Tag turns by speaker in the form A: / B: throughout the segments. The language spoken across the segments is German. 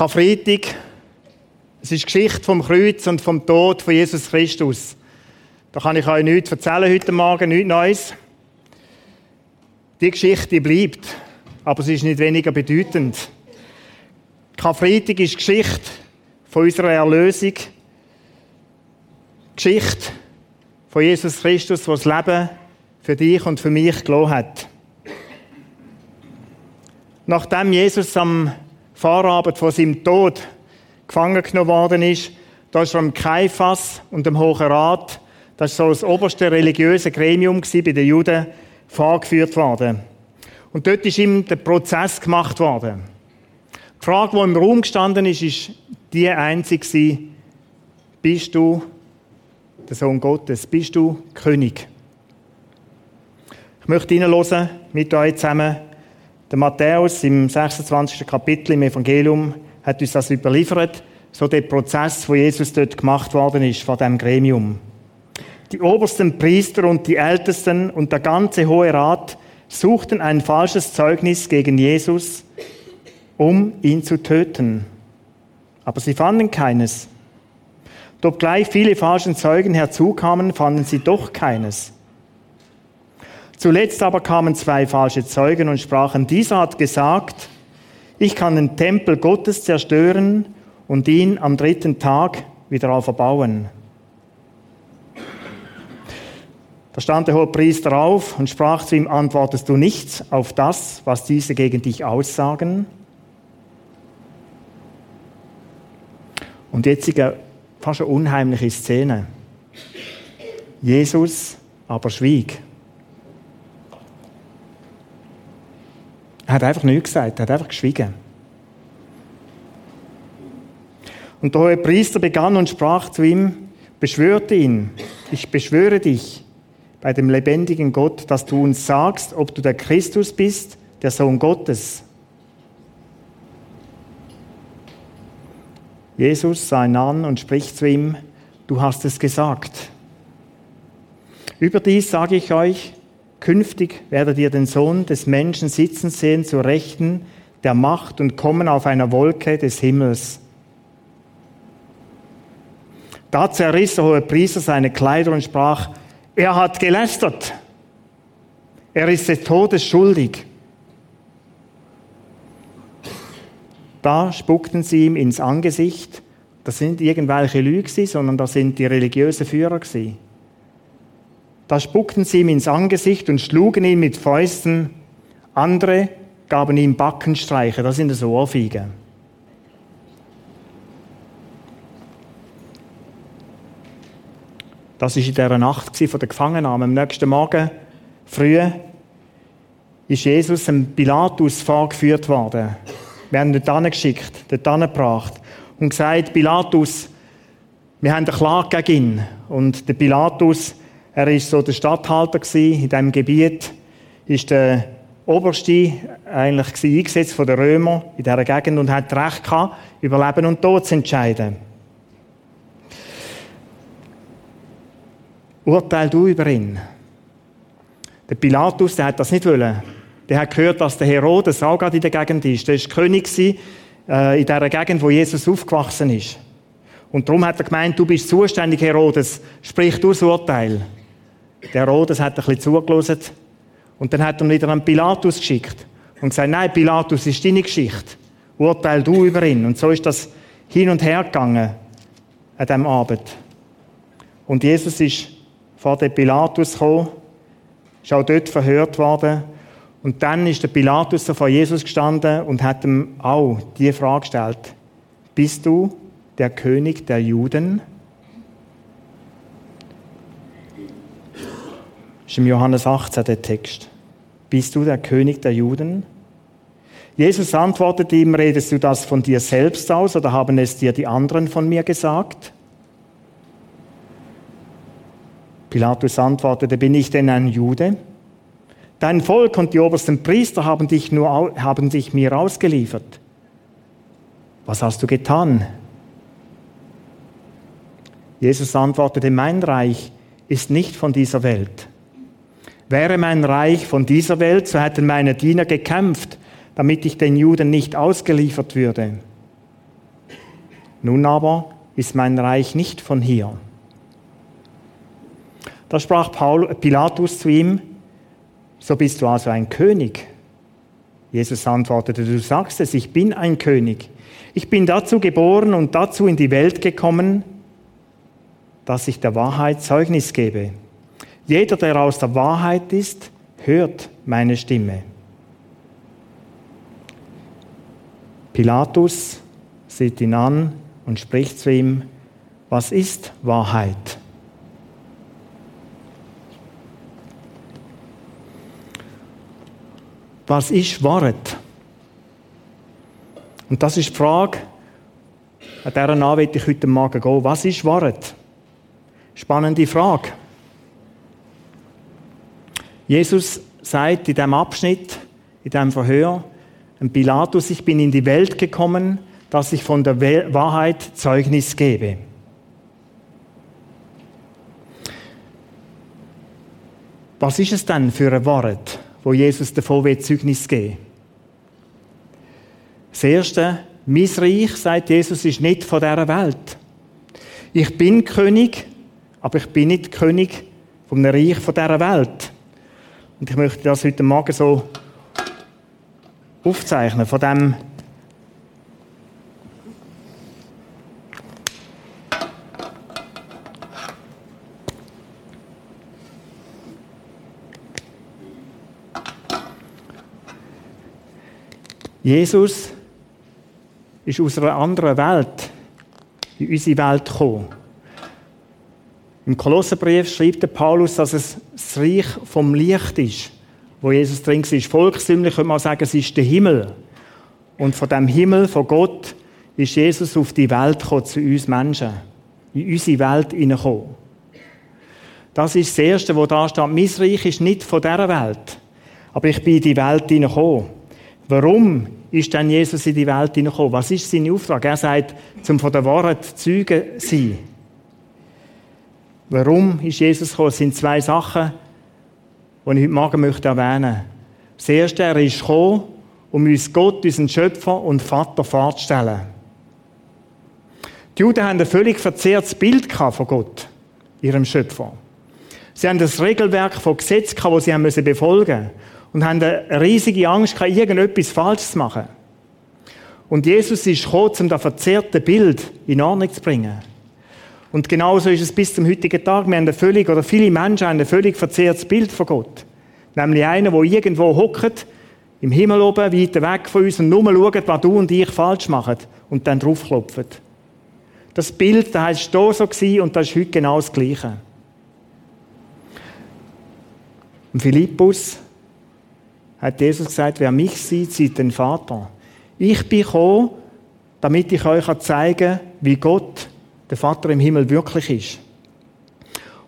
A: Karfreitag, es ist Geschichte vom Kreuz und vom Tod von Jesus Christus. Da kann ich euch nichts erzählen heute Morgen, nichts Neues. Die Geschichte bleibt, aber sie ist nicht weniger bedeutend. Karfreitag ist Geschichte von unserer Erlösung. Geschichte von Jesus Christus, der das Leben für dich und für mich gelassen hat. Nachdem Jesus am Vorabend vor seinem Tod gefangen genommen worden ist, da ist vom Kaiphas und dem Hohen Rat, das war so das oberste religiöse Gremium bei den Juden, vorgeführt worden. Und dort ist ihm der Prozess gemacht worden. Die Frage, die im Raum gestanden ist, ist die einzige, bist du der Sohn Gottes? Bist du König? Ich möchte Ihnen mit euch zusammen der Matthäus im 26. Kapitel im Evangelium hat uns das überliefert, so der Prozess, wo Jesus dort gemacht worden ist von dem Gremium. Die obersten Priester und die Ältesten und der ganze Hohe Rat suchten ein falsches Zeugnis gegen Jesus, um ihn zu töten. Aber sie fanden keines. Obgleich viele falsche Zeugen herzukamen, fanden sie doch keines. Zuletzt aber kamen zwei falsche Zeugen und sprachen, dieser hat gesagt, ich kann den Tempel Gottes zerstören und ihn am dritten Tag wieder auferbauen. Da stand der hohe Priester auf und sprach zu ihm, antwortest du nichts auf das, was diese gegen dich aussagen? Und jetzt eine fast eine unheimliche Szene. Jesus aber schwieg. Er hat einfach nichts gesagt, er hat einfach geschwiegen. Und der hohe Priester begann und sprach zu ihm, beschwörte ihn, ich beschwöre dich bei dem lebendigen Gott, dass du uns sagst, ob du der Christus bist, der Sohn Gottes. Jesus sah ihn an und spricht zu ihm, du hast es gesagt. Überdies sage ich euch, Künftig werdet ihr den Sohn des Menschen sitzen sehen zur Rechten der Macht und kommen auf einer Wolke des Himmels. Da zerriss der hohe Priester seine Kleider und sprach, er hat gelästert. Er ist des Todes schuldig. Da spuckten sie ihm ins Angesicht. Das sind irgendwelche Lüge, sondern das sind die religiösen Führer gewesen. Da spuckten sie ihm ins Angesicht und schlugen ihn mit Fäusten. Andere gaben ihm Backenstreiche, das sind so Ohrfeigen. Das war in dieser Nacht von der Gefangennahme. Am nächsten Morgen, früh, ist Jesus dem Pilatus vorgeführt worden. Wir haben ihn dort geschickt, dort gebracht und gesagt, Pilatus, wir haben eine Klage gegen ihn. Und der Pilatus er ist so der Statthalter in diesem Gebiet, ist der Oberste eigentlich eingesetzt von den Römern in dieser Gegend und hat Recht gehabt, über Leben und Tod zu entscheiden. Urteil du über ihn. Der Pilatus, der hat das nicht wollen. Der hat gehört, dass der Herodes auch gerade in der Gegend ist. Der war König äh, in dieser Gegend, wo Jesus aufgewachsen ist. Und darum hat er gemeint, du bist zuständig, Herodes, sprich du das Urteil. Der Herodes hat ein bisschen zugelassen und dann hat er ihn wieder an Pilatus geschickt und gesagt, nein, Pilatus ist deine Geschichte. Urteil du über ihn. Und so ist das hin und her gegangen an diesem Abend. Und Jesus ist vor den Pilatus gekommen, ist auch dort verhört worden. Und dann ist der Pilatus vor Jesus gestanden und hat ihm auch die Frage gestellt. Bist du der König der Juden? Ist im Johannes 18 der Text. Bist du der König der Juden? Jesus antwortet ihm, redest du das von dir selbst aus oder haben es dir die anderen von mir gesagt? Pilatus antwortete, bin ich denn ein Jude? Dein Volk und die obersten Priester haben dich, nur, haben dich mir ausgeliefert. Was hast du getan? Jesus antwortete, mein Reich ist nicht von dieser Welt. Wäre mein Reich von dieser Welt, so hätten meine Diener gekämpft, damit ich den Juden nicht ausgeliefert würde. Nun aber ist mein Reich nicht von hier. Da sprach Pilatus zu ihm, so bist du also ein König. Jesus antwortete, du sagst es, ich bin ein König. Ich bin dazu geboren und dazu in die Welt gekommen, dass ich der Wahrheit Zeugnis gebe. Jeder, der aus der Wahrheit ist, hört meine Stimme. Pilatus sieht ihn an und spricht zu ihm, was ist Wahrheit? Was ist Wahrheit? Und das ist die Frage, an dieser ich heute Morgen gehen. Was ist Wahrheit? Spannende Frage. Jesus sagt in diesem Abschnitt, in diesem Verhör, ein Pilatus, ich bin in die Welt gekommen, dass ich von der Wahrheit Zeugnis gebe. Was ist es denn für eine Wahrheit, wo Jesus davon will Zeugnis geben Das Erste, mein Reich, sagt Jesus, ist nicht von dieser Welt. Ich bin König, aber ich bin nicht König vom Reich von dieser Welt. Und ich möchte das heute Morgen so aufzeichnen, von dem Jesus ist aus einer anderen Welt in unsere Welt gekommen. Im Kolosserbrief schreibt der Paulus, dass es das Reich vom Licht ist wo Jesus drin war. Volkstümlich könnte man sagen, es ist der Himmel. Und von dem Himmel, von Gott, ist Jesus auf die Welt gekommen, zu uns Menschen. In unsere Welt hineingekommen. Das ist das Erste, wo da steht. Mein Reich ist nicht von dieser Welt. Aber ich bin in die Welt hineingekommen. Warum ist denn Jesus in die Welt hineingekommen? Was ist sein Auftrag? Er sagt, zum von der Wahrheit Zeugen sein. Warum ist Jesus gekommen? Es sind zwei Sachen, die ich heute Morgen möchte erwähnen möchte. Das Erste, er ist gekommen, um uns Gott, unseren Schöpfer und Vater vorzustellen. Die Juden haben ein völlig verzerrtes Bild von Gott, ihrem Schöpfer. Sie haben das Regelwerk von Gesetzen, das sie haben befolgen mussten. Und haben eine riesige Angst irgendetwas falsch zu machen. Und Jesus ist gekommen, um das verzerrte Bild in Ordnung zu bringen. Und genauso ist es bis zum heutigen Tag. Wir haben ein völlig, oder viele Menschen haben ein völlig verzerrtes Bild von Gott. Nämlich einer, der irgendwo hockt, im Himmel oben, weit weg von uns und nur schaut, was du und ich falsch machen und dann draufklopft. Das Bild, das heißt, da so und das ist heute genau das Gleiche. Und Philippus hat Jesus gesagt, wer mich sieht, sieht den Vater. Ich bin gekommen, damit ich euch zeigen kann, wie Gott der Vater im Himmel wirklich ist.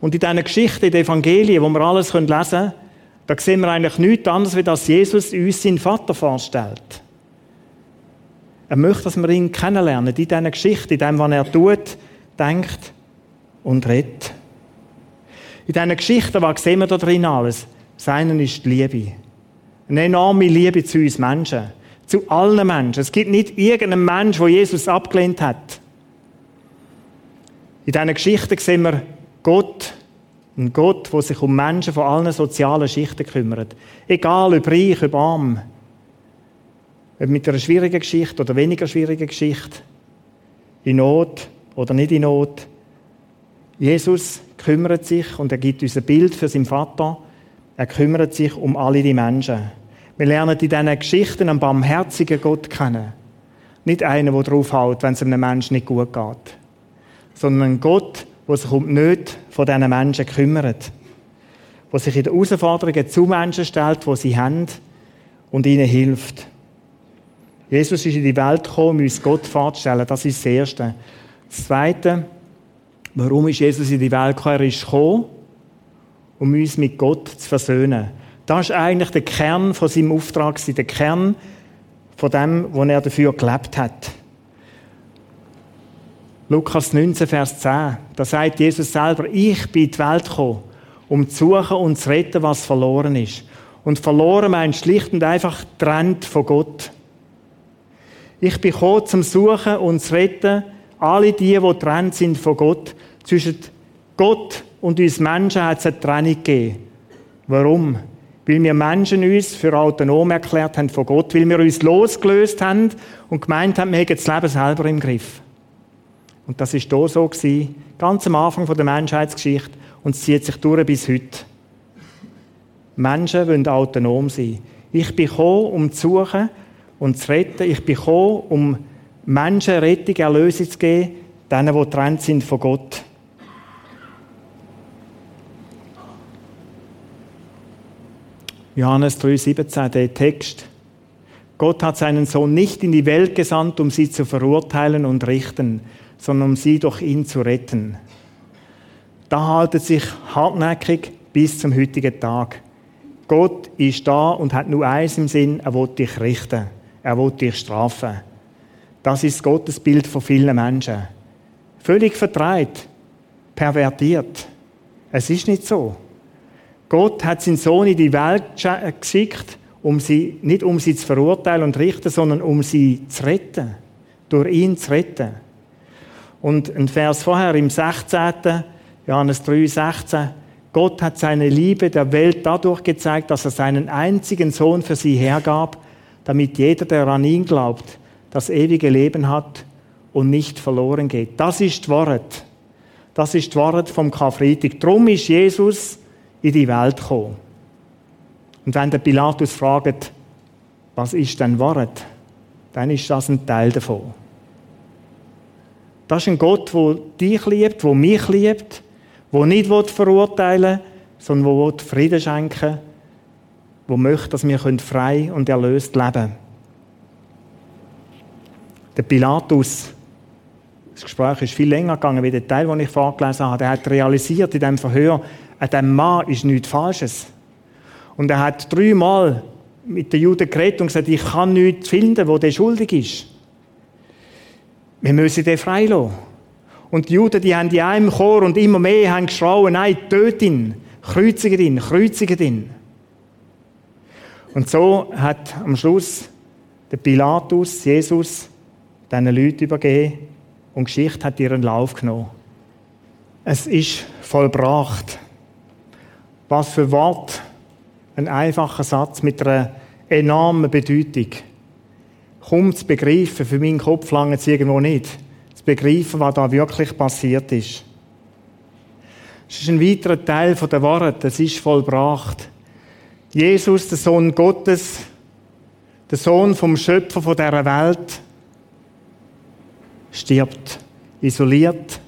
A: Und in diesen Geschichten, in den Evangelien, wo wir alles lesen können, da sehen wir eigentlich nichts anderes, wie dass Jesus uns seinen Vater vorstellt. Er möchte, dass wir ihn kennenlernen, in diesen Geschichten, in dem, was er tut, denkt und redet. In diesen Geschichten, was sehen wir da drin alles? Seinen ist die Liebe. Eine enorme Liebe zu uns Menschen. Zu allen Menschen. Es gibt nicht irgendeinen Mensch, der Jesus abgelehnt hat. In diesen Geschichten sehen wir Gott, ein Gott, der sich um Menschen von allen sozialen Schichten kümmert. Egal, ob reich, ob arm. Ob mit einer schwierigen Geschichte oder weniger schwierigen Geschichte. In Not oder nicht in Not. Jesus kümmert sich und er gibt uns ein Bild für seinen Vater. Er kümmert sich um alle die Menschen. Wir lernen in diesen Geschichten einen barmherzigen Gott kennen. Nicht einen, der draufhaut, wenn es einem Menschen nicht gut geht sondern ein Gott, der sich um die Nöte von diesen Menschen kümmert. Der sich in den Herausforderungen zu Menschen stellt, die sie haben und ihnen hilft. Jesus ist in die Welt gekommen, um uns Gott vorzustellen. Das ist das Erste. Das Zweite, warum ist Jesus in die Welt gekommen? Er ist gekommen, um uns mit Gott zu versöhnen. Das ist eigentlich der Kern von seinem Auftrag, der Kern von dem, was er dafür gelebt hat. Lukas 19, Vers 10. Da sagt Jesus selber, ich bin in die Welt gekommen, um zu suchen und zu retten, was verloren ist. Und verloren meint schlicht und einfach trennt von Gott. Ich bin gekommen, zum Suchen und zu retten, Alle die, die trennt sind von Gott, zwischen Gott und uns Menschen hat es eine Trennung gegeben. Warum? Weil wir Menschen uns für autonom erklärt haben von Gott, weil wir uns losgelöst haben und gemeint haben, wir hätten das Leben selber im Griff. Und das ist hier so gewesen, ganz am Anfang der Menschheitsgeschichte und es zieht sich durch bis heute. Menschen wollen autonom sein. Ich bin gekommen, um zu suchen und zu retten. Ich bin gekommen, um Menschen Rettung, Erlösung zu geben, denen, die getrennt sind von Gott. Johannes 3,17, der Text. Gott hat seinen Sohn nicht in die Welt gesandt, um sie zu verurteilen und richten, sondern um sie durch ihn zu retten. Da haltet sich hartnäckig bis zum heutigen Tag. Gott ist da und hat nur eins im Sinn, er will dich richten, er will dich strafen. Das ist Gottes Bild von vielen Menschen. Völlig verdreht, pervertiert. Es ist nicht so. Gott hat seinen Sohn in die Welt geschickt, um sie, nicht um sie zu verurteilen und richten, sondern um sie zu retten. Durch ihn zu retten. Und ein Vers vorher im 16. Johannes 3, 16. Gott hat seine Liebe der Welt dadurch gezeigt, dass er seinen einzigen Sohn für sie hergab, damit jeder, der an ihn glaubt, das ewige Leben hat und nicht verloren geht. Das ist Wort. Das ist Wort vom Karfreitag. Drum ist Jesus in die Welt gekommen. Und wenn der Pilatus fragt, was ist denn Wort, dann ist das ein Teil davon. Das ist ein Gott, der dich liebt, der mich liebt, der nicht verurteilen will, sondern der Frieden schenken will, der möchte, dass wir frei und erlöst leben können. Der Pilatus, das Gespräch ist viel länger gegangen, wie der Teil, den ich vorgelesen habe, der hat realisiert in diesem Verhör, an diesem Mann ist nichts Falsches. Und er hat dreimal mit den Juden geredet und gesagt, ich kann nichts finden, wo der schuldig ist. Wir müssen den freilassen. Und die Juden, die haben in einem Chor und immer mehr haben geschrauen, nein, töt ihn, kreuzige ihn, kreuzige ihn. Und so hat am Schluss der Pilatus Jesus diesen Leuten übergeben und die Geschichte hat ihren Lauf genommen. Es ist vollbracht. Was für Wort, ein einfacher Satz mit einer enormen Bedeutung. Kaum zu begreifen, für meinen Kopf lange es irgendwo nicht, zu begreifen, was da wirklich passiert ist. Es ist ein weiterer Teil der Worte, es ist vollbracht. Jesus, der Sohn Gottes, der Sohn vom Schöpfer dieser Welt, stirbt, isoliert,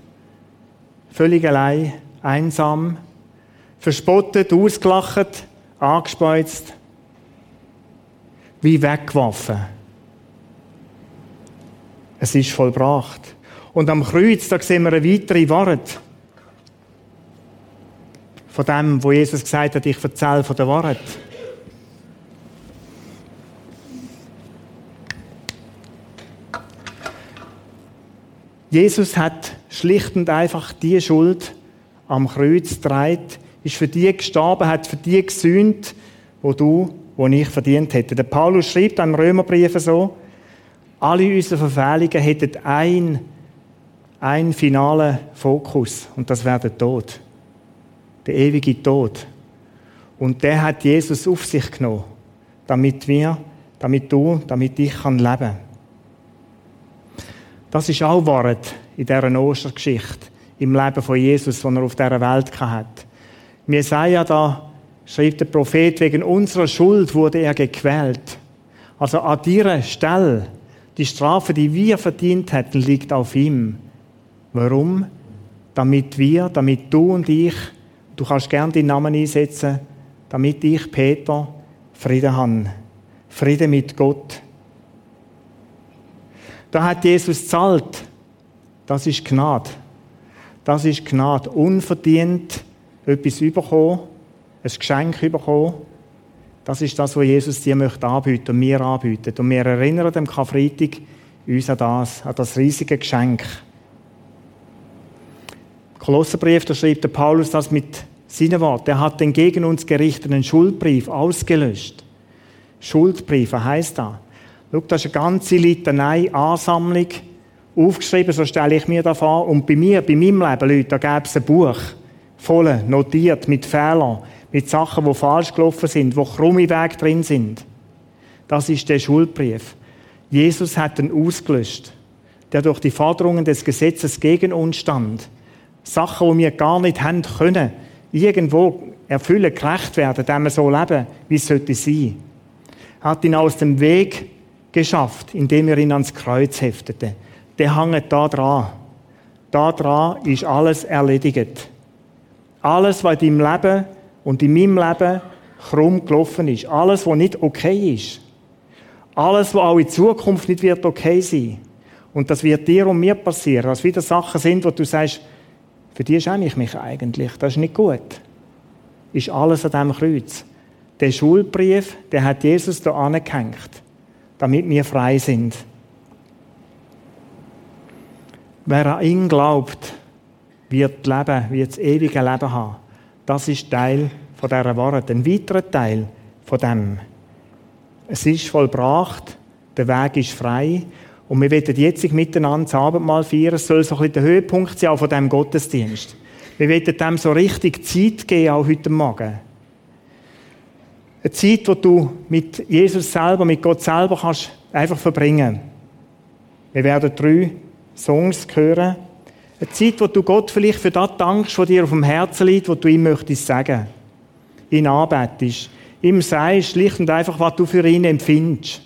A: völlig allein, einsam, verspottet, ausgelacht, angespeuzt, wie weggeworfen. Es ist vollbracht. Und am Kreuz, da sehen wir eine weitere Wahrheit. Von dem, wo Jesus gesagt hat, ich erzähle von der Wahrheit. Jesus hat schlicht und einfach die Schuld am Kreuz getragen, ist für die gestorben, hat für die gesühnt, wo du, wo ich verdient hätte. Der Paulus schreibt im Römerbrief so, alle unsere Verfehlungen hätten ein, ein finalen Fokus und das wäre der Tod. Der ewige Tod. Und der hat Jesus auf sich genommen, damit wir, damit du, damit ich kann leben. Das ist auch Wahrheit in dieser Ostergeschichte, im Leben von Jesus, das er auf dieser Welt hat. Jesaja da schreibt der Prophet, wegen unserer Schuld wurde er gequält. Also an dieser Stelle, die Strafe, die wir verdient hätten, liegt auf ihm. Warum? Damit wir, damit du und ich, du kannst gern deinen Namen einsetzen, damit ich, Peter, Frieden habe. Frieden mit Gott. Da hat Jesus zahlt. Das ist Gnade. Das ist Gnade. Unverdient etwas bekommen, ein Geschenk bekommen. Das ist das, was Jesus dir möchte anbieten und mir anbieten. Und wir erinnern dem Karfreitag uns an das, an das riesige Geschenk. Kolosserbrief, da schreibt der Paulus das mit seinen Worten. Er hat den gegen uns gerichteten Schuldbrief ausgelöscht. Schuldbrief, was heisst das? Schau, das ist eine ganze Litanei, Ansammlung aufgeschrieben, so stelle ich mir das vor. Und bei mir, bei meinem Leben, Leute, da gäbe es ein Buch, voll, notiert, mit Fehlern, mit Sachen, die falsch gelaufen sind, wo krumme Wege drin sind. Das ist der Schuldbrief. Jesus hat ihn ausgelöscht, der durch die Forderungen des Gesetzes gegen uns stand. Sachen, die wir gar nicht haben können, irgendwo erfüllen, gerecht werden, dem wir so leben, wie es sollte sein. Er hat ihn aus dem Weg geschafft, indem er ihn ans Kreuz heftete. Der hängt da dran. Da dran ist alles erledigt. Alles, was in deinem Leben und in meinem Leben krumm gelaufen ist. Alles, was nicht okay ist. Alles, was auch in Zukunft nicht wird okay sein. Und das wird dir und mir passieren. Dass wieder Sachen sind, wo du sagst, für die schäme ich mich eigentlich. Das ist nicht gut. Ist alles an diesem Kreuz. Der Schulbrief, der hat Jesus da angehängt, damit wir frei sind. Wer an ihn glaubt, wird leben, wird das ewige Leben haben. Das ist Teil von dieser Wahrheit. Ein weiterer Teil von dem. Es ist vollbracht, der Weg ist frei und wir werden jetzt miteinander das Abendmahl feiern. Es soll so ein bisschen der Höhepunkt sein auch von diesem Gottesdienst. Wir werden dem so richtig Zeit geben, auch heute Morgen. Eine Zeit, wo du mit Jesus selber, mit Gott selber kannst einfach verbringen. Wir werden drei Songs hören. Eine Zeit, wo du Gott vielleicht für das dankst, was dir auf dem Herzen liegt, was du ihm möchtest sagen. Ihn anbetest. Ihm sagst schlicht und einfach, was du für ihn empfindest.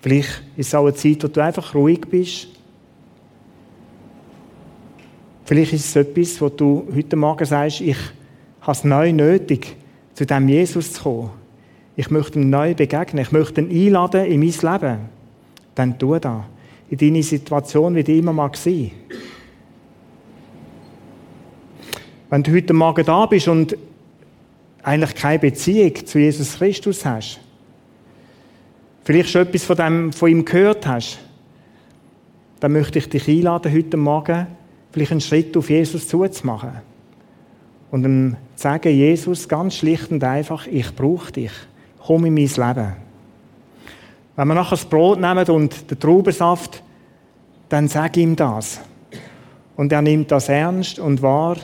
A: Vielleicht ist es auch eine Zeit, wo du einfach ruhig bist. Vielleicht ist es etwas, wo du heute Morgen sagst, ich habe es neu nötig, zu dem Jesus zu kommen. Ich möchte ihm neu begegnen. Ich möchte ihn einladen in mein Leben. Dann tu das. In deine Situation, wie die immer mal war. Wenn du heute Morgen da bist und eigentlich keine Beziehung zu Jesus Christus hast, vielleicht schon etwas von, dem, von ihm gehört hast, dann möchte ich dich einladen, heute Morgen vielleicht einen Schritt auf Jesus zuzumachen. Und ihm zu sagen, Jesus, ganz schlicht und einfach, ich brauche dich. Komm in mein Leben. Wenn wir nachher das Brot nehmen und den Traubensaft, dann sag ihm das. Und er nimmt das ernst und wahr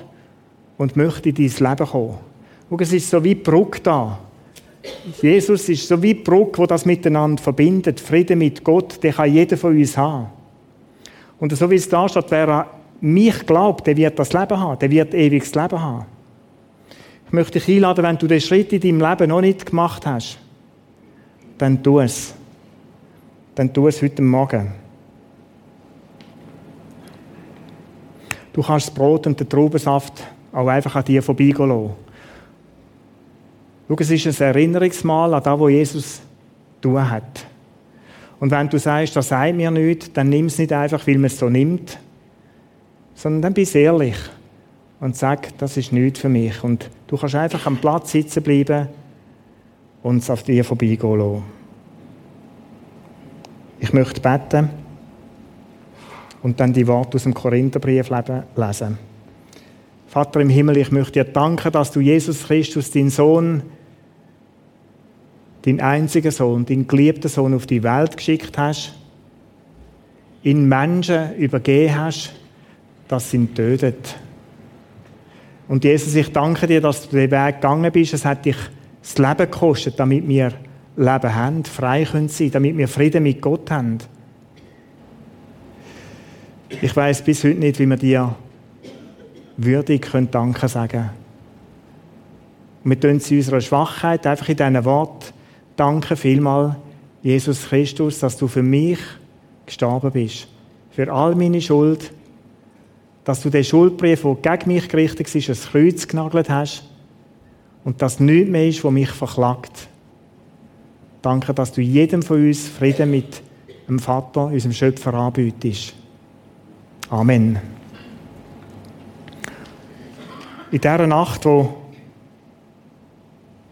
A: und möchte in dein Leben kommen. Und es ist so wie Brücke da. Jesus ist so wie die Brücke, die das miteinander verbindet. Frieden mit Gott, den kann jeder von uns haben. Und so wie es da steht, wer an mich glaubt, der wird das Leben haben, der wird ewiges Leben haben. Ich möchte dich einladen, wenn du den Schritt in deinem Leben noch nicht gemacht hast, dann tu es. Dann tu es heute Morgen. Du kannst das Brot und den Traubensaft auch einfach an dir vorbeigehen lassen. Schau, es ist ein Erinnerungsmal an das, was Jesus tun hat. Und wenn du sagst, das sei mir nicht, dann nimm es nicht einfach, weil man es so nimmt, sondern dann bist ehrlich und sag, das ist nichts für mich. Und du kannst einfach am Platz sitzen bleiben und es auf dir vorbeigehen lassen. Ich möchte beten und dann die Worte aus dem Korintherbrief lesen. Vater im Himmel, ich möchte dir danken, dass du Jesus Christus, deinen Sohn, deinen einzigen Sohn, deinen geliebten Sohn auf die Welt geschickt hast, in Menschen übergeben hast, dass sie ihn tötet. Und Jesus, ich danke dir, dass du den Weg gegangen bist. Es hat dich das Leben gekostet, damit wir Leben haben, frei können sein, damit wir Frieden mit Gott haben. Ich weiß bis heute nicht, wie wir dir würdig können Danke sagen. Wir tun in unserer Schwachheit einfach in diesen Worten Danke vielmal, Jesus Christus, dass du für mich gestorben bist. Für all meine Schuld. Dass du den Schuldbrief, der gegen mich gerichtet ist, ans Kreuz genagelt hast. Und dass nichts mehr ist, was mich verklagt. Danke, dass du jedem von uns Frieden mit dem Vater, unserem Schöpfer, anbietest. Amen. In dieser Nacht, wo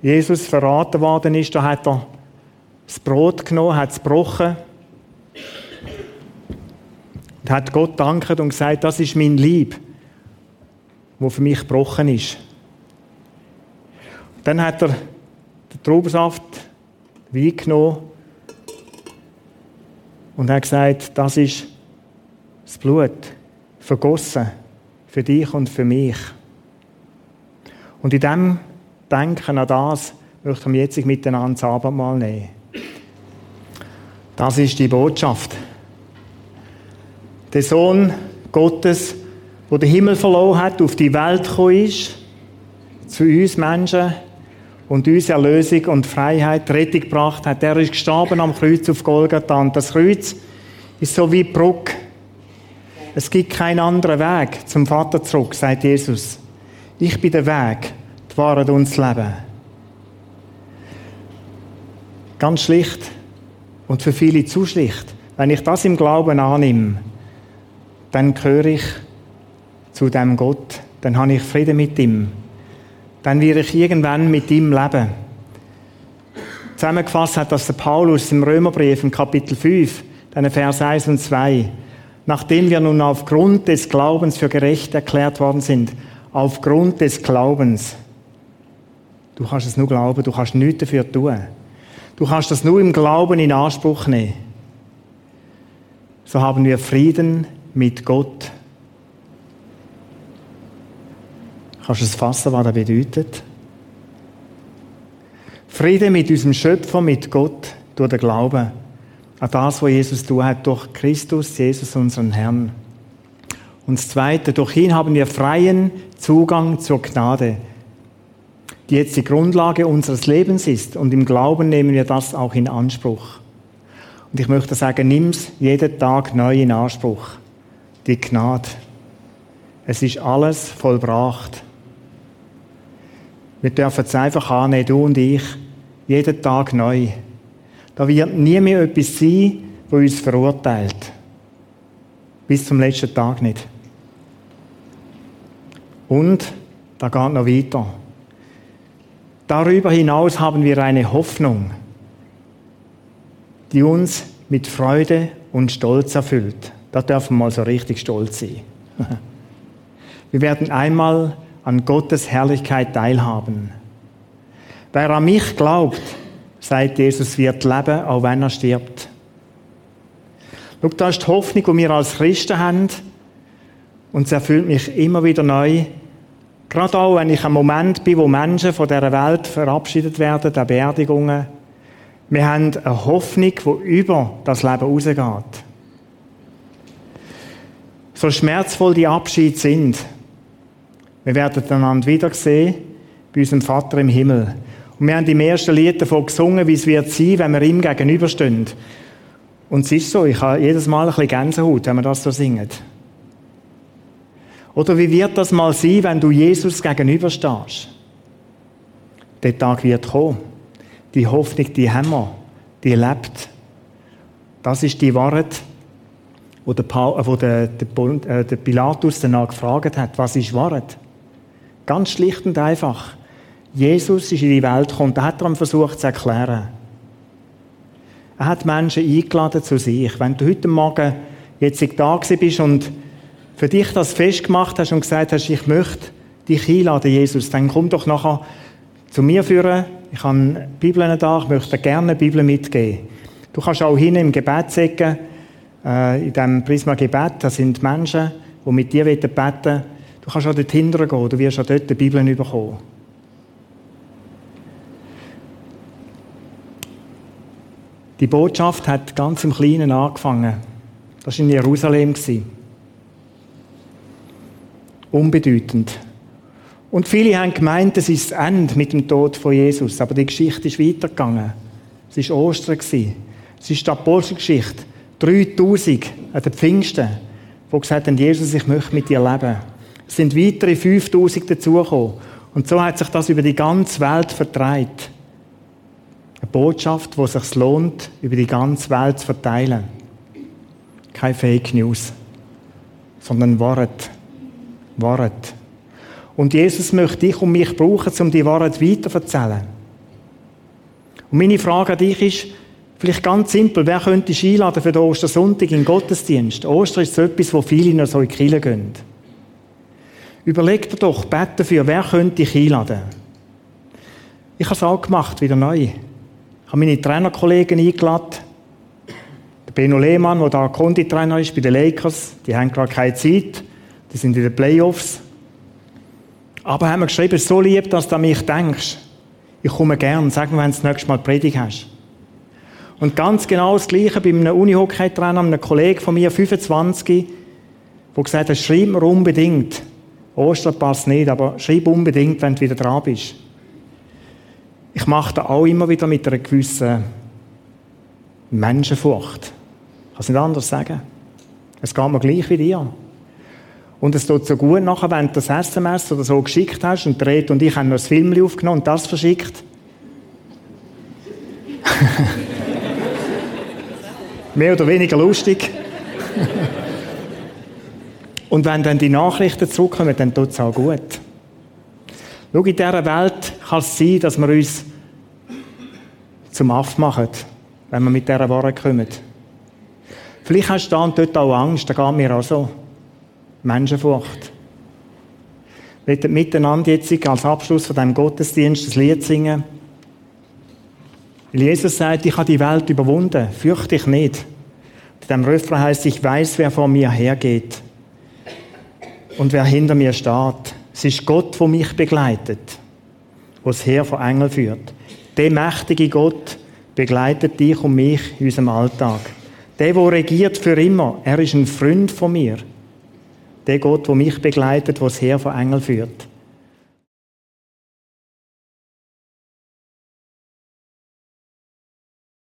A: Jesus verraten worden ist, da hat er das Brot genommen, hat es gebrochen und hat Gott dankt und gesagt, das ist mein Lieb, wo für mich gebrochen ist. Dann hat er den Traubensaft Wein genommen und hat gesagt, das ist das Blut vergossen für dich und für mich. Und in dem Denken an das möchten wir jetzt miteinander das Abendmahl nehmen. Das ist die Botschaft. Der Sohn Gottes, der den Himmel verloren hat, auf die Welt gekommen ist, zu uns Menschen und uns Erlösung und Freiheit, Rettung gebracht hat. Er ist gestorben am Kreuz auf Golgatha. Und das Kreuz ist so wie Bruck. Es gibt keinen anderen Weg zum Vater zurück, sagt Jesus. Ich bin der Weg, die Wahrheit und das Leben. Ganz schlicht und für viele zu schlicht. Wenn ich das im Glauben annehme, dann gehöre ich zu dem Gott, dann habe ich Frieden mit ihm. Dann werde ich irgendwann mit ihm leben. Zusammengefasst hat das der Paulus im Römerbrief im Kapitel 5, dann Vers 1 und 2. Nachdem wir nun aufgrund des Glaubens für gerecht erklärt worden sind, aufgrund des Glaubens. Du kannst es nur glauben, du kannst nichts dafür tun. Du kannst das nur im Glauben in Anspruch nehmen. So haben wir Frieden mit Gott. Kannst du es fassen, was das bedeutet? Frieden mit unserem Schöpfer, mit Gott, durch den Glauben an das, was Jesus tut hat, durch Christus, Jesus, unseren Herrn. Und das Zweite, durch ihn haben wir freien Zugang zur Gnade, die jetzt die Grundlage unseres Lebens ist. Und im Glauben nehmen wir das auch in Anspruch. Und ich möchte sagen, nimm's jeden Tag neu in Anspruch die Gnade. Es ist alles vollbracht. Wir dürfen es einfach annehmen, du und ich, jeden Tag neu. Da wird nie mehr etwas sein, das uns verurteilt. Bis zum letzten Tag nicht. Und da geht noch weiter. Darüber hinaus haben wir eine Hoffnung, die uns mit Freude und Stolz erfüllt. Da dürfen wir mal so richtig stolz sein. Wir werden einmal an Gottes Herrlichkeit teilhaben. Wer an mich glaubt, sagt Jesus, wird leben, auch wenn er stirbt. Schau, das ist die Hoffnung, die wir als Christen haben. Und es erfüllt mich immer wieder neu. Gerade auch, wenn ich am Moment bin, wo Menschen von dieser Welt verabschiedet werden, der Beerdigungen. Wir haben eine Hoffnung, die über das Leben rausgeht so schmerzvoll die Abschiede sind. Wir werden einander wiedersehen bei unserem Vater im Himmel. Und wir haben im ersten Lied davon gesungen, wie es wird sein, wenn wir ihm gegenüberstehen. Und es ist so, ich habe jedes Mal ein bisschen Gänsehaut, wenn wir das so singen. Oder wie wird das mal sein, wenn du Jesus gegenüberstehst? Der Tag wird kommen. Die Hoffnung, die haben wir, die lebt. Das ist die Wahrheit, wo der, äh, wo der, der, äh, der Pilatus danach gefragt hat, was ist Wahrheit? Ganz schlicht und einfach. Jesus ist in die Welt gekommen, da hat er versucht zu erklären. Er hat Menschen eingeladen zu sich. Wenn du heute Morgen jetzt da bist und für dich das festgemacht hast und gesagt hast, ich möchte dich einladen, Jesus, dann komm doch nachher zu mir führen. Ich habe Bibeln da, ich möchte gerne eine Bibel mitgeben. Du kannst auch hin im Gebetsecken äh, in diesem Prisma Gebet, das sind Menschen, die mit dir beten wollen. Du kannst auch dort hindern gehen, du wirst auch dort die Bibel bekommen. Die Botschaft hat ganz im Kleinen angefangen. Das war in Jerusalem. Unbedeutend. Und viele haben gemeint, es ist das Ende mit dem Tod von Jesus. Aber die Geschichte ist weitergegangen. Es war Ostern. Es ist die Apostelgeschichte. 3000 an den Pfingsten, die gesagt haben, Jesus, ich möchte mit dir leben. Es sind weitere 5000 dazugekommen. Und so hat sich das über die ganze Welt vertreibt. Eine Botschaft, die sich lohnt, über die ganze Welt zu verteilen. Keine Fake News, sondern Wahrheit. Wahrheit. Und Jesus möchte dich und mich brauchen, um die Wahrheit weiterzuerzählen. Und meine Frage an dich ist, Vielleicht ganz simpel, wer könnte dich einladen für den Ostersonntag in den Gottesdienst? Ostern ist so etwas, wo viele noch so in die Kirche gehen. Überleg dir doch, bete dafür, wer könnte dich einladen? Ich habe es auch gemacht, wieder neu. Ich habe meine Trainerkollegen eingeladen. Der Benno Lehmann, der da Konditrainer ist bei den Lakers, die haben gerade keine Zeit. Die sind in den Playoffs. Aber haben wir geschrieben, so lieb, dass du an mich denkst. Ich komme gern, sag mir, wenn du das nächste Mal Predigt hast. Und ganz genau das Gleiche bei einem Unihockey-Trainer, einem Kollegen von mir, 25, der gesagt hat, schreib mir unbedingt. Ostern passt nicht, aber schreib unbedingt, wenn du wieder dran bist. Ich mache das auch immer wieder mit einer gewissen Menschenfurcht. Ich kann es nicht anders sagen. Es geht mir gleich wie dir. Und es tut so gut nachher, wenn du das SMS oder so geschickt hast und Red und ich haben noch ein Film aufgenommen und das verschickt. Mehr oder weniger lustig. und wenn dann die Nachrichten zurückkommen, dann tut es auch gut. Schau, in dieser Welt kann es sein, dass wir uns zum Aff machen, wenn wir mit dieser Ware kommen. Vielleicht hast du da und dort auch Angst, da geht mir auch so. Menschenfurcht. Wir werden miteinander jetzt als Abschluss von diesem Gottesdienst das Lied singen. Weil Jesus sagt, ich habe die Welt überwunden, fürchte ich nicht. In diesem Refrain heißt ich weiß, wer vor mir hergeht und wer hinter mir steht. Es ist Gott, der mich begleitet, wo das Heer von Engeln führt. Der mächtige Gott begleitet dich und mich in unserem Alltag. Der, der regiert für immer, er ist ein Freund von mir. Der Gott, der mich begleitet, wo das Heer von Engeln führt.